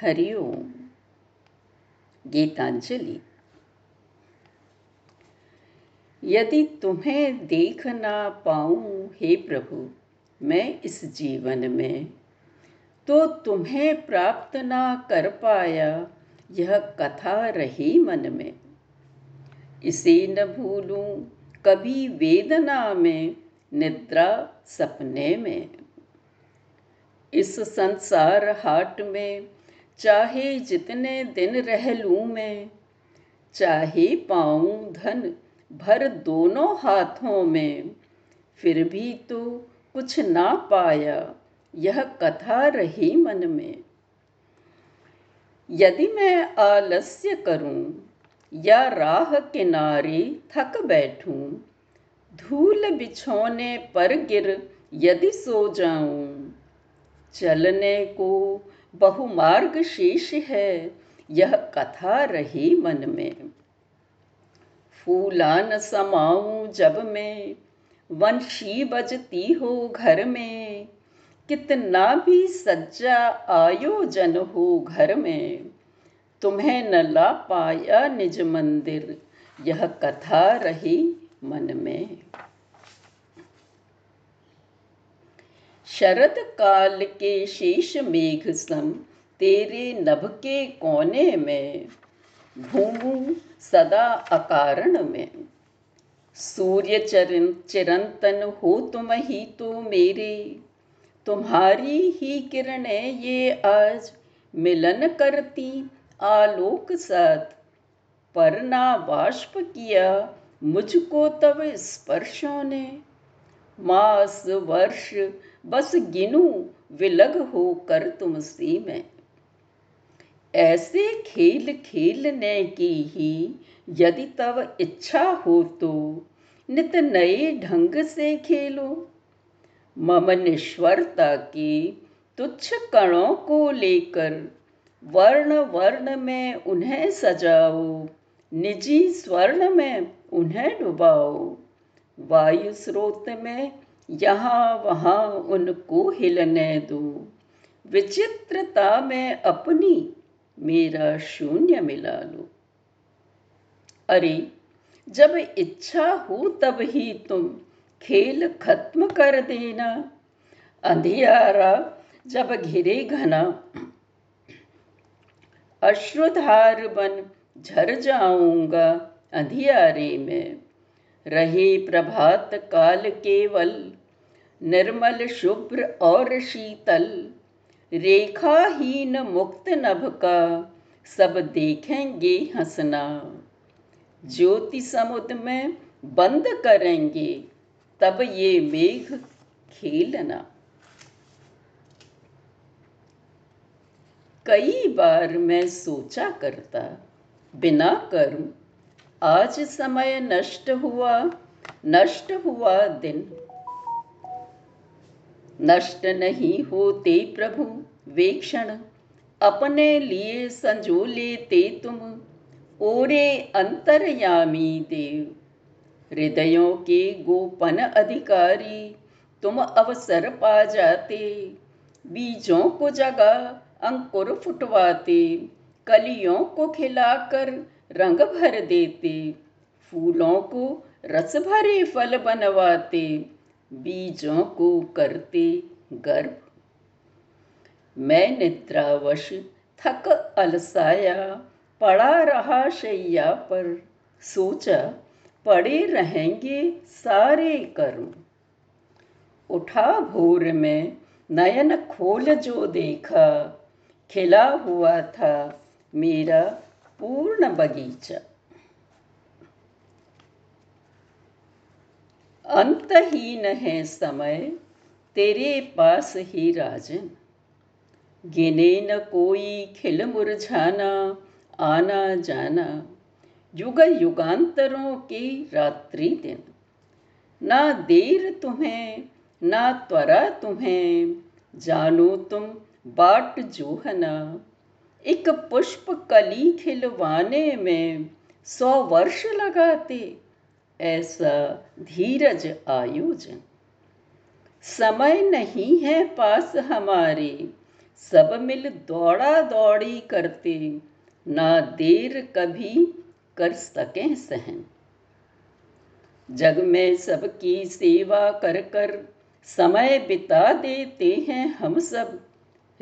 हरिओम गीतांजलि। यदि तुम्हें देख ना पाऊँ हे प्रभु, मैं इस जीवन में तो तुम्हें प्राप्त ना कर पाया यह कथा रही मन में। इसे न भूलूं कभी वेदना में, निद्रा सपने में। इस संसार हाट में चाहे जितने दिन रह लूँ मैं, चाहे पाऊँ धन भर दोनों हाथों में, फिर भी तो कुछ ना पाया यह कथा रही मन में। यदि मैं आलस्य करूँ या राह किनारे थक बैठूं, धूल बिछोने पर गिर यदि सो जाऊँ, चलने को बहुमार्ग शेष है, यह कथा रही मन में। फूला न समाऊं जब मैं, वंशी बजती हो घर में। कितना भी सज्जा आयोजन हो घर में, तुम्हें न ला पाया निज मंदिर, यह कथा रही मन में। शरद काल के शेष मेघ सम, तेरे नभ के कोने में घूमू सदा अकारण में। सूर्य चरण, चिरंतन हो तुम ही तो मेरे, तुम्हारी ही किरणें ये आज मिलन करती, आलोक साथ पर ना बाष्प किया मुझको तब स्पर्शों ने। मास, वर्ष बस गिनू, विलग हो कर तुमसी में। ऐसे खेल खेलने की ही, यदि तब इच्छा हो तो नित नए ढंग से खेलो। मम निश्वरता की तुच्छ कणों को लेकर वर्ण वर्ण में उन्हें सजाओ, निजी स्वर्ण में उन्हें डुबाओ। वायु स्रोत में यहाँ वहाँ उनको हिलने दो। विचित्रता में अपनी, मेरा शून्य मिला लो। अरे, जब इच्छा हो तब ही तुम खेल खत्म कर देना। अंधियारा, जब घिरे घना। अश्रुधार बन झर जाऊँगा अंधियारे में। रहे प्रभात काल केवल, निर्मल शुभ्र और शीतल। रेखाहीन मुक्त नभ का, सब देखेंगे हंसना। ज्योति समुद्र में बंद करेंगे, तब ये मेघ खेलना। कई बार मैं सोचा करता, बिना कर्म आज समय नष्ट हुआ नष्ट हुआ दिन। नष्ट नहीं होते प्रभु, वे क्षण। अपने लिए संजो लेते तुम, ओरे अंतर्यामी देव। हृदयों के गोपन अधिकारी, तुम अवसर पा जाते। बीजों को जगा, अंकुर फुटवाते। कलियों को खिलाकर रंग भर देते, फूलों को रस भरे फल बनवाते, बीजों को करते गर्भ। मैं निद्रावश थक अलसाया, पड़ा रहा शैया पर, सोचा पड़े रहेंगे सारे कर्म। उठा भोर में, नयन खोल जो देखा, खिला हुआ था मेरा पूर्ण बगीचा। अंतहीन है समय, तेरे पास ही राजन। गिने न कोई खिल मुरझाना, आना जाना, युग युगांतरों की रात्रि दिन। ना देर तुम्हें, ना त्वरा तुम्हें, जानो तुम बाट जोहना। एक पुष्प कली खिलवाने में सौ वर्ष लगाते, ऐसा धीरज आयोजन। समय नहीं है पास हमारे, सब मिल दौड़ा दौड़ी करते, ना देर कभी कर सकें सहन। जग में सबकी सेवा कर कर समय बिता देते हैं हम सब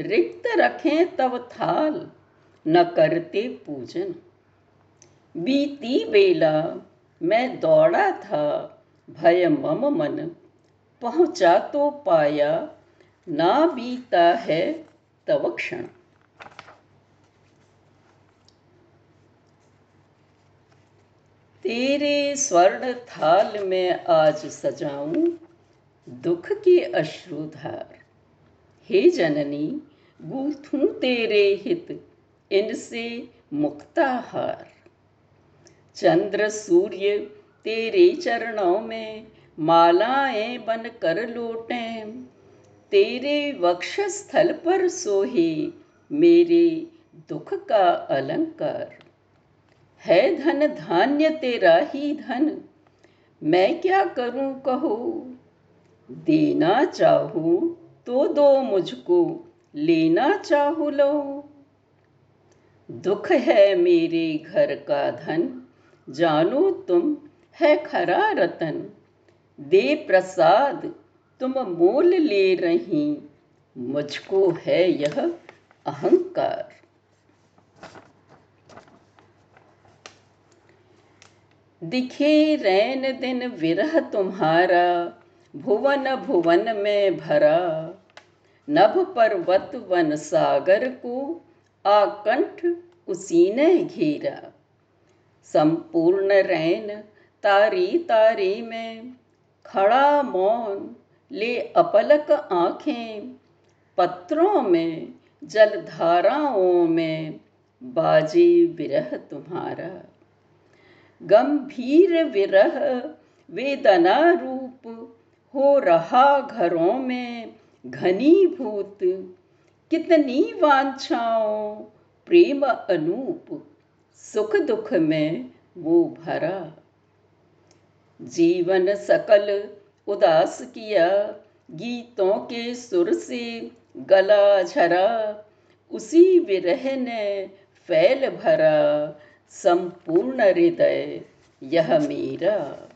रिक्त रखें तब थाल, न करते पूजन। बीती बेला मैं दौड़ा था, भय मम मन, पहुँचा तो पाया, ना बीता है तव क्षण। तेरे स्वर्ण थाल में आज सजाऊं, दुख के अश्रुधार। हे जननी गूथूं तेरे हित, इनसे मुक्ताहार। चंद्र सूर्य तेरे चरणों में मालाएँ बन कर लौटे। तेरे वक्षस्थल पर सोहे मेरे दुख का अलंकार। है धन धान्य तेरा ही धन, मैं क्या करूँ कहो? देना चाहूँ तो दो मुझको लेना चाहू लो दुख है मेरे घर का धन, जानो तुम है खरा रतन। दे प्रसाद, तुम मोल ले रही, मुझको है यह अहंकार। दिखे रैन दिन विरह तुम्हारा, भुवन भुवन में भरा। नभ पर्वत वन सागर को आकंठ उसी ने घेरा। संपूर्ण रैन तारी तारी में खड़ा मौन ले अपलक आँखें, पत्रों में, जलधाराओं में बाजे विरह तुम्हारा। गंभीर विरह वेदना रूप हो रहा घरों में घनीभूत, कितनी वांछाओं, प्रेम अनूप, सुख दुख में वो भरा। जीवन सकल उदास किया, गीतों के सुर से गला झरा, उसी विरह ने फैल भरा, संपूर्ण हृदय यह मेरा।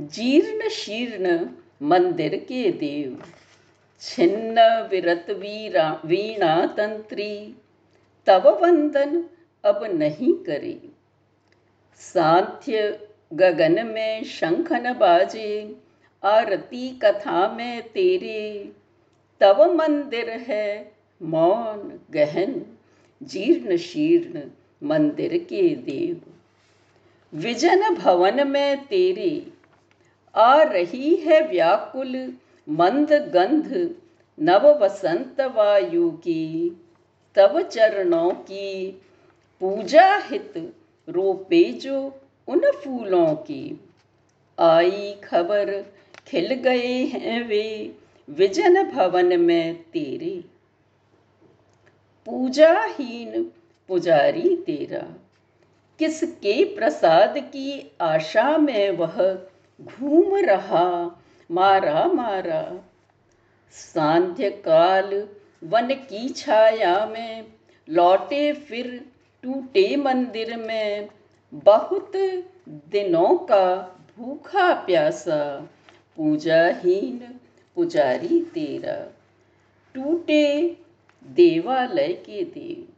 जीर्ण शीर्ण मंदिर के देव। छिन्न विरत वीरा, वीणा तंत्री तब वंदन अब नहीं करे। सांध्य गगन में शंखन बाजे, आरती कथा में तेरे। तव मंदिर है मौन गहन, जीर्ण शीर्ण मंदिर के देव। विजन भवन में तेरे। आ रही है व्याकुल मंद गंध, नव वसंत वायु की। तव चरणों की पूजा हित रोपे जो उन फूलों की। आई खबर खिल गए हैं वे, विजन भवन में तेरे। पूजाहीन पुजारी तेरा, किसके प्रसाद की आशा में वह? घूम रहा, मारा मारा। सांध्य काल वन की छाया में लौटे फिर टूटे मंदिर में। बहुत दिनों का भूखा प्यासा, पूजाहीन पुजारी तेरा। टूटे देवालय के देव।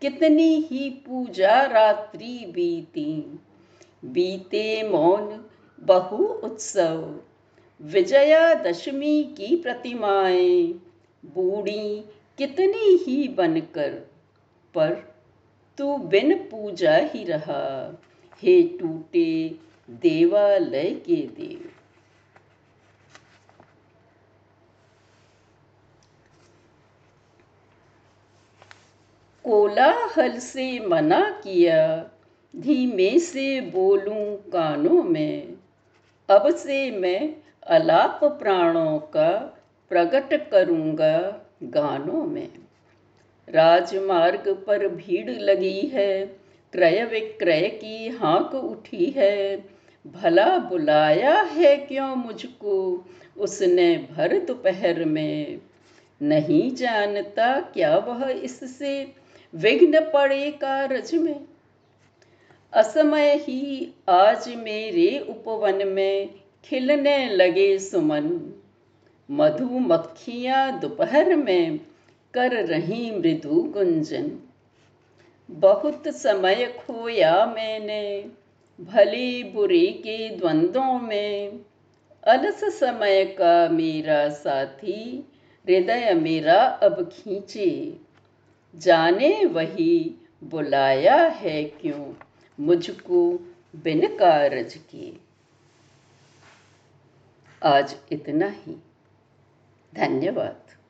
कितनी ही पूजा रात्रि बीती, बीते मौन बहु उत्सव। विजयादशमी की प्रतिमाएँ। बूढ़ी कितनी ही बनकर, पर तू बिन पूजा ही रहा। हे टूटे देवालय के देव। कोलाहल से मना किया, धीमे से बोलूँ कानों में। अब से मैं अलाप प्राणों का प्रकट करूँगा गानों में। राजमार्ग पर भीड़ लगी है, क्रय विक्रय की हाँक उठी है। भला बुलाया है क्यों मुझको उसने भर दोपहर में? नहीं जानता क्या वह इससे विघ्न पड़े कारज में? असमय ही आज मेरे उपवन में खिलने लगे सुमन। मधुमक्खियाँ दोपहर में कर रही मृदु गुंजन। बहुत समय खोया मैंने, भली बुरी के द्वंद्वों में। अलस समय का मेरा साथी, हृदय मेरा अब खींचे। जाने वही बुलाया है क्यों? मुझको बिन कारज किए। आज इतना ही। धन्यवाद।